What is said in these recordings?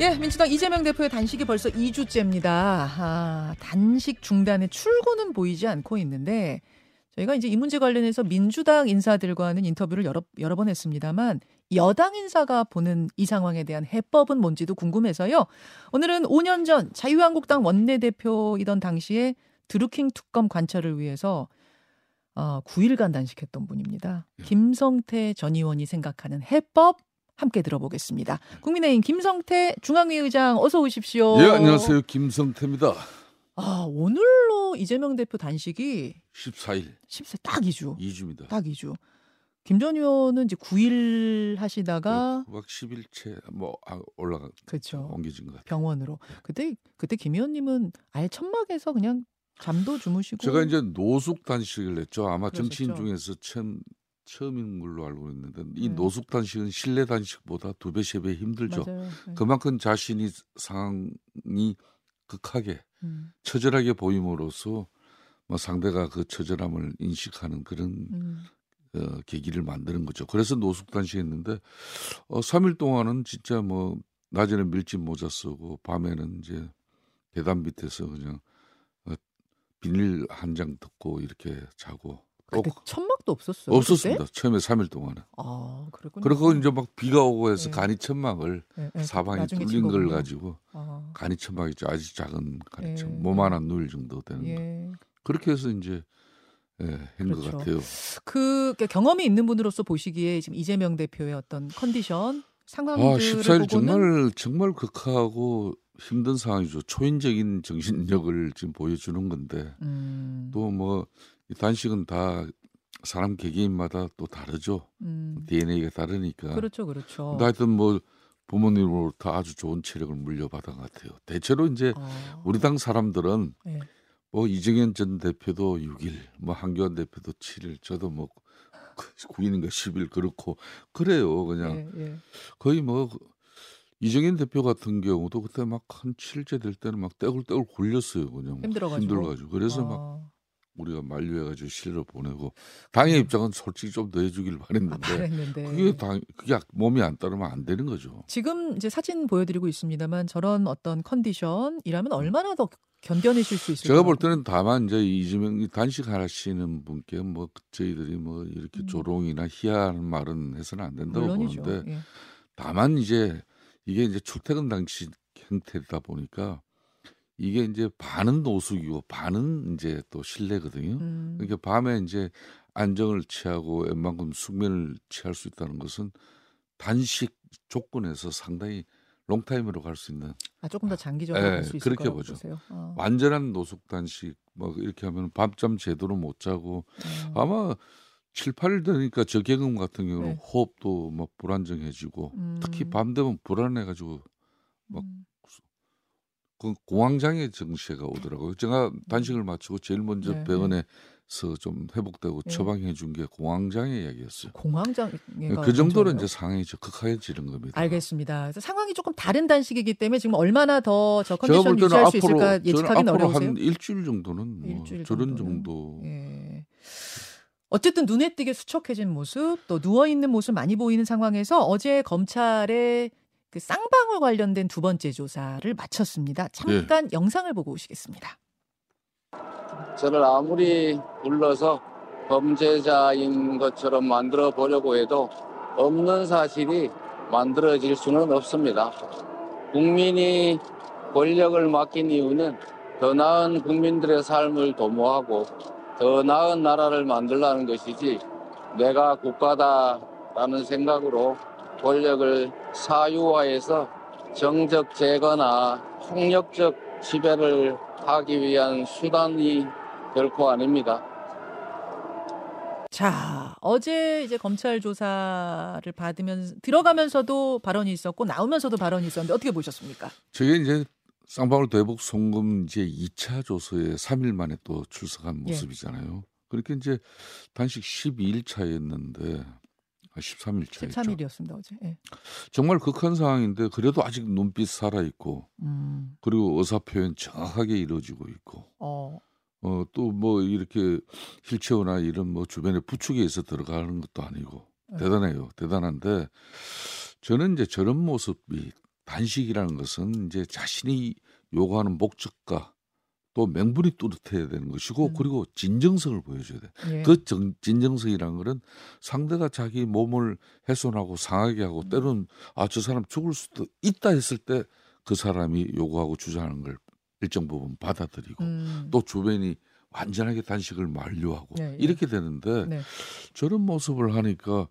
예, 민주당 이재명 대표의 단식이 벌써 2주째입니다. 아, 단식 중단에 출구는 보이지 않고 있는데 저희가 이제 이 문제 관련해서 민주당 인사들과는 인터뷰를 여러, 여러 번 했습니다만 여당 인사가 보는 이 상황에 대한 해법은 뭔지도 궁금해서요. 오늘은 5년 전 자유한국당 원내대표이던 당시에 드루킹 특검 관찰을 위해서 어, 9일간 단식했던 분입니다. 김성태 전 의원이 생각하는 해법 함께 들어보겠습니다. 국민의힘 김성태 중앙위 의장 어서 오십시오. 예, 안녕하세요. 김성태입니다. 아, 오늘로 이재명 대표 단식이 14일 14, 딱 2주. 2주입니다. 딱 2주. 김전 의원은 이제 9일 하시다가 막 10일째 뭐 아, 올라가 그렇죠. 옮겨진 것 같아요. 병원으로. 그때 그때 김 의원님은 아예 천막에서 그냥 잠도 주무시고 제가 이제 노숙 단식을 했죠. 아마 그러셨죠. 정치인 중에서 처음 처음인 걸로 알고 있는데 이 네. 노숙 단식은 실내 단식보다 두 배 세 배 힘들죠. 네. 그만큼 자신이 상황이 극하게 음, 처절하게 보임으로써 뭐 상대가 그 처절함을 인식하는 그런 음. 어, 계기를 만드는 거죠. 그래서 노숙 단식했는데 어, 3일 동안은 진짜 뭐 낮에는 밀짚 모자 쓰고 밤에는 이제 계단 밑에서 그냥 어, 비닐 한장 덮고 이렇게 자고 또 그때 천막 도 없었어요. 없었습니다. 그때? 처음에 3일 동안은. 아, 그렇군요. 그리고 이제 막 비가 오고 해서 네. 간이 천막을 네, 네. 사방에 뚫린 걸. 가지고 아, 간이 천막이죠. 아주 작은 간이천, 예. 몸 하나 누일 정도 되는 거. 예. 그렇게 해서 이제 예, 한것 그렇죠. 같아요. 그 경험이 있는 분으로서 보시기에 지금 이재명 대표의 어떤 컨디션 아, 상황들을 14일 보고는 정말 정말 극하고 힘든 상황이죠. 초인적인 정신력을 지금 보여주는 건데 음, 또뭐 단식은 다 사람 개개인마다 또 다르죠. 음, DNA가 다르니까. 그렇죠, 그렇죠. 근데 하여튼 뭐 부모님으로부터 아주 좋은 체력을 물려받은 것 같아요. 대체로 이제 아, 우리 당 사람들은 예. 뭐 이정현 전 대표도 6일, 뭐 한교안 대표도 7일, 저도 뭐 9일인가 10일 그렇고 그래요. 그냥 예, 예. 거의 뭐 이정현 대표 같은 경우도 그때 막 한 7째 될 때는 막 떼굴떼굴 굴렸어요. 그냥 막 힘들어가지고. 힘들어가지고. 그래서 막 아, 우리가 만류해가지고 실로 보내고 당의 입장은 솔직히 좀 더 해주길 바랬는데 아, 바랬는데 그게 당 그게 몸이 안 따르면 안 되는 거죠. 지금 이제 사진 보여드리고 있습니다만 저런 어떤 컨디션이라면 얼마나 더 견뎌내실 수 있을까요? 제가 볼 때는 다만 이제 이재명이 단식하시는 분께 뭐 저희들이 뭐 이렇게 음. 조롱이나 희화하는 말은 해서는 안 된다고 물론이죠. 보는데 예. 다만 이제 이게 이제 출퇴근 당시 형태다 보니까 이게 이제 반은 노숙이고 반은 이제 또 실내거든요. 음, 그러니까 밤에 이제 안정을 취하고 웬만큼 숙면을 취할 수 있다는 것은 단식 조건에서 상당히 롱타임으로 갈 수 있는 아, 조금 더 장기적으로 예, 갈수 있을 그렇게 보죠. 아, 완전한 노숙 단식 뭐 이렇게 하면 밤잠 제대로 못 자고 음. 아마 7, 8일 되니까 저경험 같은 경우는 네. 호흡도 뭐 불안정해지고 음. 특히 밤 되면 불안해 가지고 막 음. 그 공황장애 증세가 오더라고요. 제가 단식을 마치고 제일 먼저 네, 병원에서 좀 회복되고 네. 처방해 준 게 공황장애 약이었어요. 공황장애가 그 정도로? 이제 상황이 저 극하게지는 겁니다. 알겠습니다. 그래서 상황이 조금 다른 단식이기 때문에 지금 얼마나 더저 제가 볼 컨디션 유지할 수 앞으로 있을까 예측하기는 앞으로 어려우세요. 한 일주일 정도는 뭐 일주일 저런? 정도 예. 어쨌든 눈에 띄게 수척해진 모습, 또 누워 있는 모습 많이 보이는 상황에서 어제 검찰의 그 쌍방울 관련된 두 번째 조사를 마쳤습니다. 잠깐 예. 영상을 보고 오시겠습니다. 저를 아무리 불러서 범죄자인 것처럼 만들어 보려고 해도 없는 사실이 만들어질 수는 없습니다. 국민이 권력을 맡긴 이유는 더 나은 국민들의 삶을 도모하고 더 나은 나라를 만들라는 것이지 내가 국가다라는 생각으로 권력을 사유화해서 정적 제거나 폭력적 지배를 하기 위한 수단이 결코 아닙니다. 자, 어제 이제 검찰 조사를 받으면서 들어가면서도 발언이 있었고 나오면서도 발언이 있었는데 어떻게 보셨습니까? 저게 이제 쌍방울 대북 송금 이제 2차 조서에 3일 만에 또 출석한 예. 모습이잖아요. 그렇게 이제 단식 12일 차였는데 아, 13일 차였죠. 13일이었습니다 어제. 예. 정말 극한 상황인데 그래도 아직 눈빛 살아 있고 음, 그리고 의사 표현 정확하게 이루어지고 있고 어, 어 또 뭐 이렇게 휠체어나 이런 뭐 주변에 부축에 있어 들어가는 것도 아니고 네. 대단해요. 대단한데 저는 이제 저런 모습이 단식이라는 것은 이제 자신이 요구하는 목적과 또 명분이 뚜렷해야 되는 것이고 음. 그리고 진정성을 보여줘야 돼. 예. 그 정, 진정성이라는 거는 상대가 자기 몸을 훼손하고 상하게 하고 음. 때로는 아 저 사람 죽을 수도 있다 했을 때 그 사람이 요구하고 주장하는 걸 일정 부분 받아들이고 음. 또 주변이 완전하게 단식을 만류하고 네, 예. 이렇게 되는데 네. 저런 모습을 하니까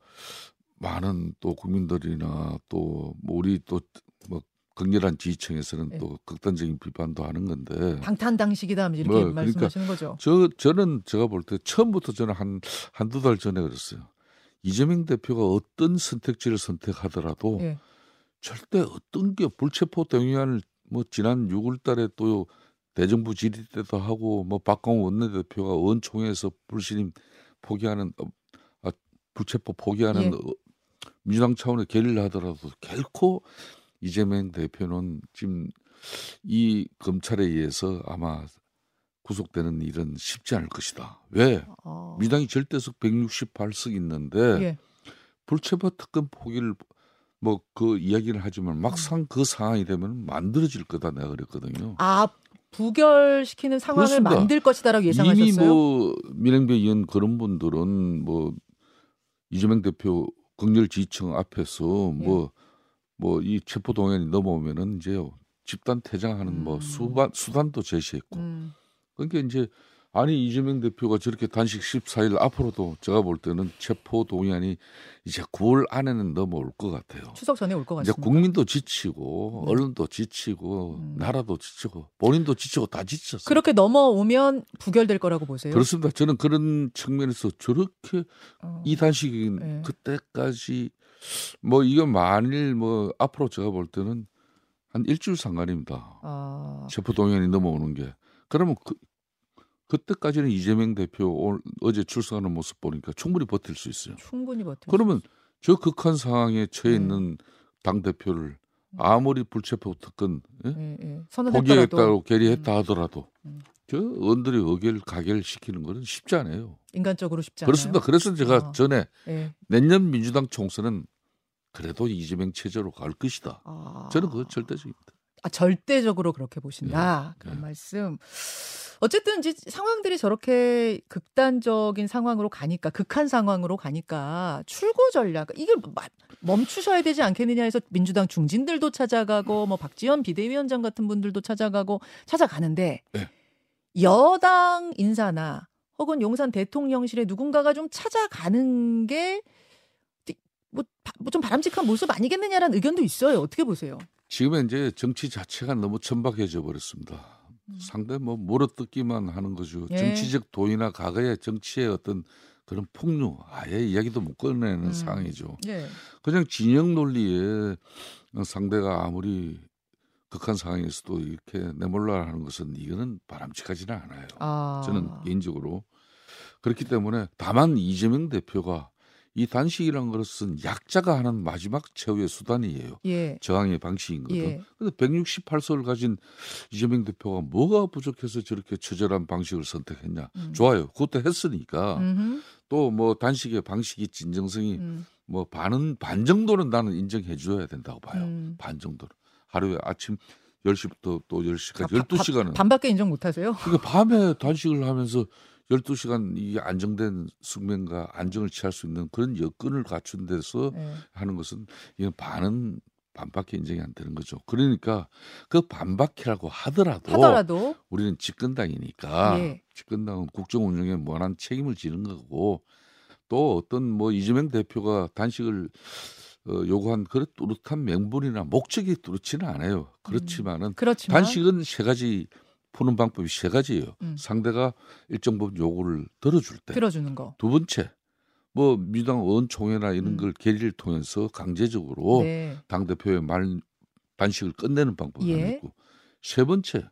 많은 또 국민들이나 또뭐 우리 또뭐 극렬한 지지층에서는 네. 또 극단적인 비판도 하는 건데 방탄당식이다 이렇게 뭐, 그러니까 말씀하시는 거죠. 저 저는 제가 볼 때 처음부터 저는 한 한두 달 전에 그랬어요. 이재명 대표가 어떤 선택지를 선택하더라도 예. 절대 어떤 게 불체포 동의안을 뭐 지난 6월 달에 또 대정부 질의 때도 하고 뭐 박광호 원내대표가 원총회에서 불신임 포기하는 어, 아, 불체포 포기하는 예. 어, 민주당 차원의 결의를 하더라도 결코 이재명 대표는 지금 이 검찰에 의해서 아마 구속되는 일은 쉽지 않을 것이다. 왜? 어. 민주당이 절대석 168석 있는데 예. 불체포 특검 포기를 뭐 그 이야기를 하지만 막상 그 상황이 되면 만들어질 거다 내가 그랬거든요. 아 부결시키는 상황을 그렇습니다. 만들 것이다라고 예상하셨어요. 이미 뭐 민행배 의원 그런 분들은 뭐 이재명 대표 극렬 지지층 앞에서 뭐 뭐 이 체포 동의안이 넘어오면은 이제 집단 퇴장하는 뭐 음. 수반 수단도 제시했고 음. 그러니까 이제 아니 이재명 대표가 저렇게 단식 14일 앞으로도 제가 볼 때는 체포 동의안이 이제 9월 안에는 넘어올 것 같아요. 추석 전에 올것 이제 같습니다. 국민도 지치고 네. 언론도 지치고 음. 나라도 지치고 본인도 지치고 다 지쳤어요. 그렇게 넘어오면 부결될 거라고 보세요. 그렇습니다. 저는 그런 측면에서 저렇게 어. 이 단식이 네. 그때까지 뭐 이거 만일 뭐 앞으로 제가 볼 때는 한 일주일 상관입니다. 아, 체포 동의안이 넘어오는 게 그러면 그 그때까지는 이재명 대표 오늘 어제 출석하는 모습 보니까 충분히 버틸 수 있어요. 충분히 버텨. 그러면 저 극한 상황에 처해 네. 있는 당 대표를 아무리 불체포 특권 예? 예, 예. 선언했더라도 포기했다고 결의했다 하더라도 음. 저 언들이 의결 가결시키는 거는 쉽지 않아요. 인간적으로 쉽지 않아요. 그렇습니다. 그래서 제가 아. 전에 예. 내년 민주당 총선은 그래도 이재명 체제로 갈 것이다. 아. 저는 그건 절대적입니다. 아, 절대적으로 그렇게 보신다. 네. 그런 네. 말씀. 어쨌든 이제 상황들이 저렇게 극단적인 상황으로 가니까 극한 상황으로 가니까 출구 전략 이게 마- 멈추셔야 되지 않겠느냐 해서 민주당 중진들도 찾아가고 뭐 박지원 비대위원장 같은 분들도 찾아가고 찾아가는데 네. 여당 인사나 혹은 용산 대통령실에 누군가가 좀 찾아가는 게 뭐좀 바람직한 모습 아니겠느냐라는 의견도 있어요. 어떻게 보세요? 지금은 이제 정치 자체가 너무 천박해져 버렸습니다. 상대 뭐 물어뜯기만 하는 거죠. 음. 예. 정치적 도의나 과거의 정치의 어떤 그런 폭로 아예 이야기도 못 꺼내는 음. 상황이죠. 예. 그냥 진영 논리에 상대가 아무리 극한 상황에서도 이렇게 내몰라 하는 것은 이거는 바람직하지는 않아요. 아. 저는 개인적으로 그렇기 때문에 다만 이재명 대표가 이 단식이라는 것은 약자가 하는 마지막 최후의 수단이에요. 예. 저항의 방식이거든. 예. 근데 168석을 가진 이재명 대표가 뭐가 부족해서 저렇게 처절한 방식을 선택했냐? 음. 좋아요. 그것도 했으니까. 또 뭐 단식의 방식이 진정성이 음. 뭐 반은 반 정도는 나는 인정해 줘야 된다고 봐요. 음. 반 정도는 하루에 아침 10시부터 또 10시까지 아, 바- 12시간은 반밖에 인정 못 하세요? 그러니까 밤에 단식을 하면서 12시간 이 안정된 숙면과 안정을 취할 수 있는 그런 여건을 갖춘 데서 예. 하는 것은 이건 반은 반밖에 인정이 안 되는 거죠. 그러니까 그 반밖이라고 하더라도, 하더라도 우리는 집권당이니까 예. 집권당은 국정 운영에 무한한 책임을 지는 거고 또 어떤 뭐 이재명 대표가 단식을 어, 요구한 그런 뚜렷한 명분이나 목적이 뚜렷지는 않아요. 그렇지만은 그렇지만 단식은 세 가지 푸는 방법이 세 가지예요. 음. 상대가 일정 부분 요구를 들어줄 때. 들어주는 거. 두 번째, 뭐 민주당 의원총회나 이런 음. 걸 계리를 통해서 강제적으로 네. 당 대표의 말 단식을 끝내는 방법이 예. 있고 세 번째,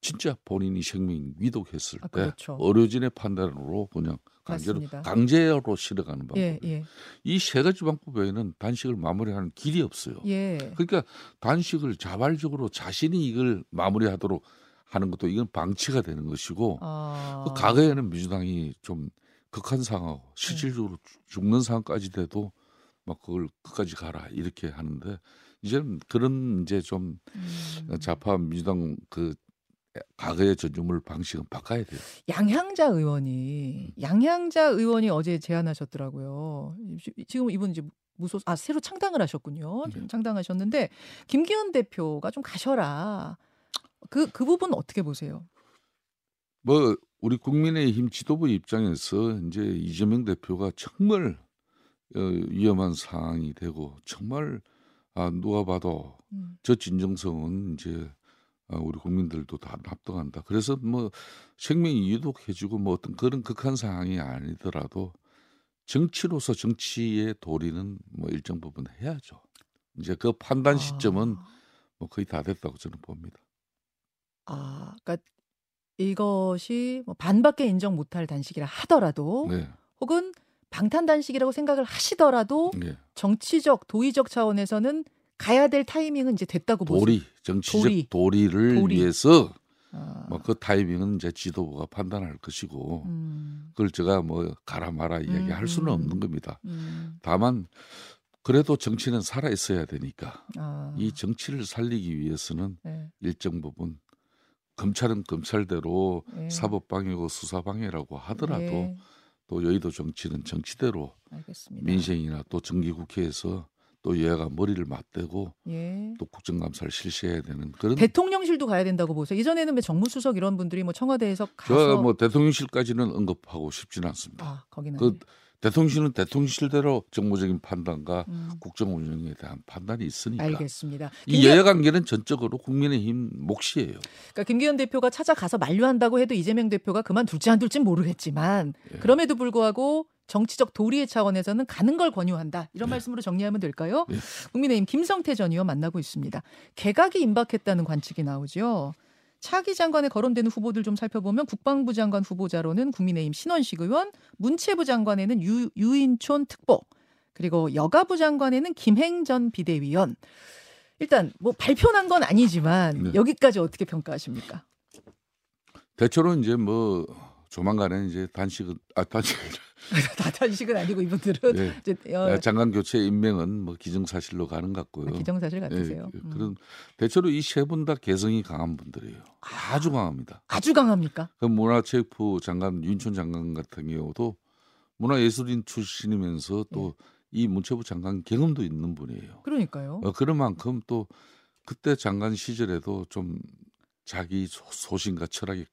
진짜 본인이 생명 위독했을 아, 때 그렇죠. 의료진의 판단으로 그냥 강제로 맞습니다. 강제로 실어가는 방법. 예, 예. 이세 가지 방법 외에는 단식을 마무리하는 길이 없어요. 예. 그러니까 단식을 자발적으로 자신이 이걸 마무리하도록 하는 것도 이건 방치가 되는 것이고 아. 그 과거에는 민주당이 좀 극한 상황, 실질적으로 네. 죽는 상황까지 돼도 막 그걸 끝까지 가라 이렇게 하는데 이제는 그런 이제 좀 음. 좌파 민주당 그 과거의 전유물 방식은 바꿔야 돼요. 양향자 음. 의원이 양향자 의원이 어제 제안하셨더라고요. 지금 이분 이제 무소 아 새로 창당을 하셨군요. 네. 창당하셨는데 김기현 대표가 좀 가셔라. 그그 부분 어떻게 보세요? 뭐 우리 국민의힘 지도부 입장에서 이제 이재명 대표가 정말 어, 위험한 상황이 되고 정말 아 누가 봐도 음. 저 진정성은 이제 아, 우리 국민들도 다 납득한다. 그래서 뭐 생명이 유독해지고 뭐 어떤 그런 극한 상황이 아니더라도 정치로서 정치의 도리는 뭐 일정 부분 해야죠. 이제 그 판단 시점은 아, 뭐 거의 다 됐다고 저는 봅니다. 아, 그러니까 이것이 뭐 반밖에 인정 못할 단식이라 하더라도 네, 혹은 방탄 단식이라고 생각을 하시더라도 네. 정치적 도의적 차원에서는 가야 될 타이밍은 이제 됐다고 보세요. 도리 정치적 도리. 를 도리. 위해서 아, 뭐그 타이밍은 이제 지도부가 판단할 것이고 음, 그걸 제가 뭐 가라 마라 이야기할 음, 수는 음. 없는 겁니다. 음, 다만 그래도 정치는 살아 있어야 되니까 아, 이 정치를 살리기 위해서는 네, 일정 부분 검찰은 검찰대로 네. 사법방해고 수사방해라고 하더라도 네, 또 여의도 정치는 정치대로 알겠습니다. 민생이나 또 정기국회에서 또 여야가 머리를 맞대고 예. 또 국정감사를 실시해야 되는 그런 대통령실도 가야 된다고 보세요. 이전에는 왜 정무수석 이런 분들이 뭐 청와대에서 가서 제가 뭐 대통령실까지는 언급하고 싶지는 않습니다. 아 거기는 그 대통령실은 대통령실대로 정무적인 판단과 음, 국정 운영에 대한 판단이 있으니까 알겠습니다. 이 김기현- 여야 관계는 전적으로 국민의힘 몫이에요. 그러니까 김기현 대표가 찾아가서 만류한다고 해도 이재명 대표가 그만 둘지 안 둘지 모르겠지만 예. 그럼에도 불구하고 정치적 도리의 차원에서는 가는 걸 권유한다. 이런 말씀으로 정리하면 될까요? 예. 국민의힘 김성태 전 의원 만나고 있습니다. 개각이 임박했다는 관측이 나오죠. 차기 장관에 거론되는 후보들 좀 살펴보면 국방부 장관 후보자로는 국민의힘 신원식 의원, 문체부 장관에는 유, 유인촌 특보, 그리고 여가부 장관에는 김행 전 비대위원. 일단 뭐 발표난 건 아니지만 네. 여기까지 어떻게 평가하십니까? 대체로 이제 뭐 조만간에 이제 단식은 아 단식 다 단식은 아니고 이분들은 네. 이제 어, 장관 교체 임명은 뭐 기정사실로 가는 것 같고요. 기정사실 예, 같으세요. 그- 음. 그런 대체로 이 세 분 다 개성이 강한 분들이에요. 아 주 강합니다. 아주 강합니까? 그 문화체육부 장관 윤촌 장관 같은 경우도 문화예술인 출신이면서 또이 문체부 장관 경험도 있는 분이에요. 그러니까요. 어, 그런 만큼 또 그때 장관 시절에도 좀 자기 소- 소신과 철학이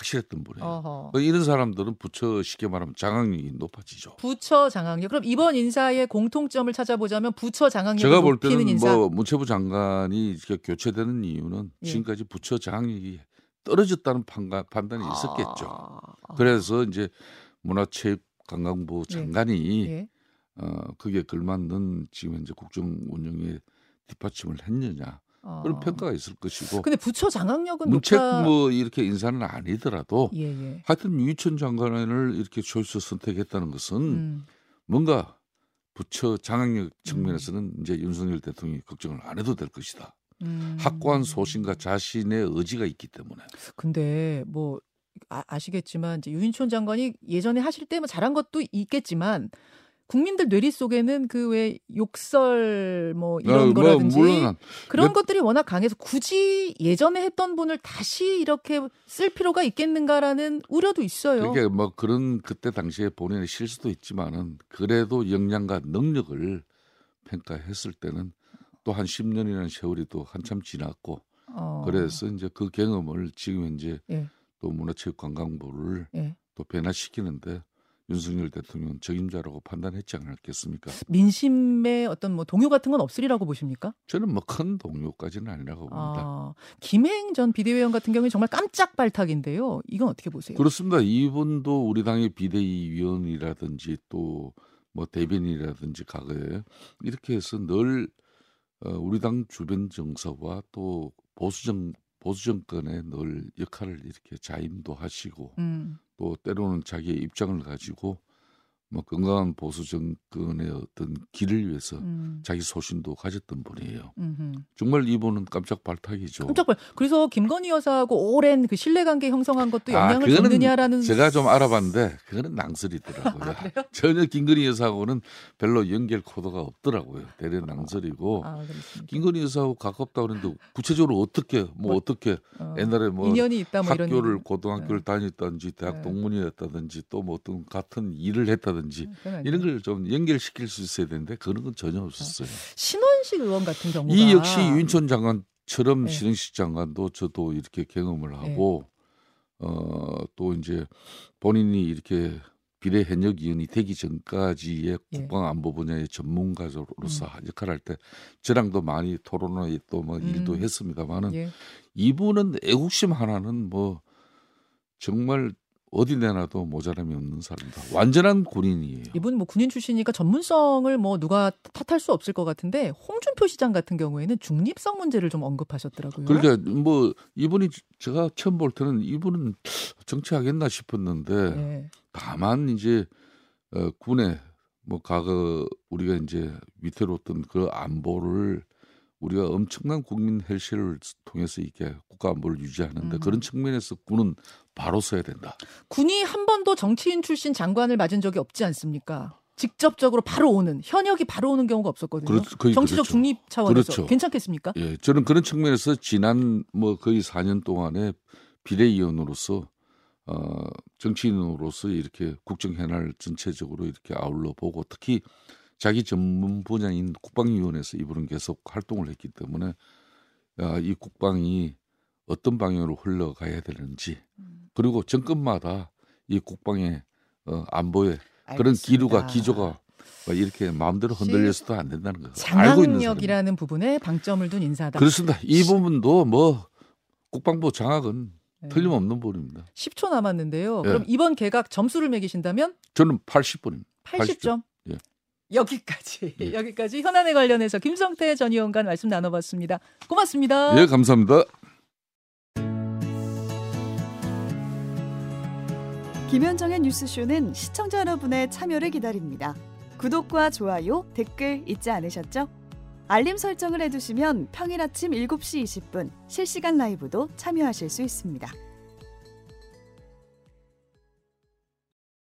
확실했던 분이에요. 어허. 어, 이런 사람들은 부처 쉽게 말하면 장악력이 높아지죠. 부처 장악력. 그럼 이번 인사의 공통점을 찾아보자면 부처 장악력을 제가 볼 때는 인사. 뭐 문체부 장관이 교체되는 이유는 예. 지금까지 부처 장악력이 떨어졌다는 판가, 판단이 있었겠죠. 아, 그래서 이제 문화체육관광부 예. 장관이 예. 어 그게 걸맞는 지금 현재 국정 운영에 뒷받침을 했느냐 어. 그런 평가가 있을 것이고 근데 부처 장악력은 문책 높아. 뭐 이렇게 인사는 아니더라도 예, 예. 하여튼 유치원 장관을 이렇게 초이스 선택했다는 것은 음. 뭔가 부처 장악력 측면에서는 이제 윤석열 대통령이 걱정을 안 해도 될 것이다. 음. 확고한 소신과 자신의 의지가 있기 때문에 근데 뭐 아, 아시겠지만 이제 유인촌 장관이 예전에 하실 때뭐 잘한 것도 있겠지만 국민들 뇌리 속에는 그 왜 욕설 뭐 이런 어, 뭐 거라든지 물론 그런 몇- 것들이 워낙 강해서 굳이 예전에 했던 분을 다시 이렇게 쓸 필요가 있겠는가라는 우려도 있어요. 그러니까 뭐 그런 그때 당시에 본인의 실수도 있지만은 그래도 역량과 능력을 평가했을 때는 또 한 10년이라는 세월이 또 한참 지났고 어, 그래서 이제 그 경험을 지금 현재 예. 또 문화체육관광부를 예. 또 변화시키는데 윤석열 대통령 적임자라고 판단했지 않았겠습니까? 민심의 어떤 뭐 동요 같은 건 없으리라고 보십니까? 저는 뭐 큰 동요까지는 아니라고 봅니다. 아, 김행 전 비대위원 같은 경우에 정말 깜짝 발탁인데요. 이건 어떻게 보세요? 그렇습니다. 이분도 우리 당의 비대위 위원이라든지 또 뭐 대변인이라든지 과거에 이렇게 해서 늘 어, 우리 당 주변 정서와 또 보수 정 보수 정권의 늘 역할을 이렇게 자임도 하시고 음, 또 때로는 자기의 입장을 가지고 뭐 건강한 보수 정권의 어떤 길을 위해서 음. 자기 소신도 가졌던 분이에요. 음흠. 정말 이분은 깜짝 발탁이죠. 깜짝 놀. 그래서 김건희 여사하고 오랜 그 신뢰 관계 형성한 것도 아, 영향을 줬느냐라는 제가 좀 알아봤는데 그거는 낭설이더라고요. 아? 전혀 김건희 여사하고는 별로 연결 코드가 없더라고요. 대려 낭설이고 아, 그렇습니다. 김건희 여사하고 가깝다 그러는데 구체적으로 어떻게 뭐 뭐, 어떻게 어, 옛날에 뭐 인연이 있다 뭐 이런 학교를 얘기. 고등학교를 다녔다든지 대학 네. 동문이었다든지 또 뭐 어떤 같은 일을 했다든지 그건 아니에요. 이런 걸 좀 연결시킬 수 있어야 되는데 그런 건 전혀 없었어요. 신원식 의원 같은 경우가 이 역시 윤천 장관처럼 네. 신흥식 장관도 저도 이렇게 경험을 하고 어또 이제 본인이 이렇게 비례 현역 의원이 되기 전까지의 예. 국방 안보 분야의 전문가로서 역할할 때 저랑도 많이 토론을 또뭐 일도 음. 했습니다만은 예. 이분은 애국심 하나는 뭐 정말 어디 내놔도 모자람이 없는 사람이다. 완전한 군인이에요. 이분 뭐 군인 출신이니까 전문성을 뭐 누가 탓할 수 없을 것 같은데 홍준표 시장 같은 경우에는 중립성 문제를 좀 언급하셨더라고요. 그러니까 뭐 이분이 제가 처음 볼 때는 이분은 정치하겠나 싶었는데 예. 다만 이제 어, 군에 뭐 과거 우리가 이제 위태로웠던 그 안보를 우리가 엄청난 국민 헬시를 통해서 이렇게 국가 안보를 유지하는데 음. 그런 측면에서 군은 바로 서야 된다. 군이 한 번도 정치인 출신 장관을 맞은 적이 없지 않습니까? 직접적으로 바로 오는 현역이 바로 오는 경우가 없었거든요. 그렇- 정치적 그렇죠. 중립 차원에서 그렇죠. 괜찮겠습니까? 예, 저는 그런 측면에서 지난 뭐 거의 4년 동안에 비례의원으로서 어, 정치인으로서 이렇게 국정 현안을 전체적으로 이렇게 아울러 보고 특히 자기 전문 분야인 국방위원회에서 이분은 계속 활동을 했기 때문에 아, 이 국방이 어떤 방향으로 흘러가야 되는지 음. 그리고 정권마다 이 국방의 어, 안보에 그런 알겠습니다. 기류가 기조가 뭐 이렇게 마음대로 흔들려서도 안 된다는 거 알고 있는 사람. 장악력이라는 부분에 방점을 둔 인사다. 그렇습니다. 이 부분도 뭐 국방부 장악은 네. 틀림없는 부분입니다. 10초 남았는데요. 예. 그럼 이번 개각 점수를 매기신다면 저는 80분입니다. 80점. 예. 여기까지 예. 여기까지 현안에 관련해서 김성태 전 의원과 말씀 나눠봤습니다. 고맙습니다. 예, 감사합니다. 김현정의 뉴스쇼는 시청자 여러분의 참여를 기다립니다. 구독과 좋아요, 댓글 잊지 않으셨죠? 알림 설정을 해두시면 평일 아침 7시 20분 실시간 라이브도 참여하실 수 있습니다.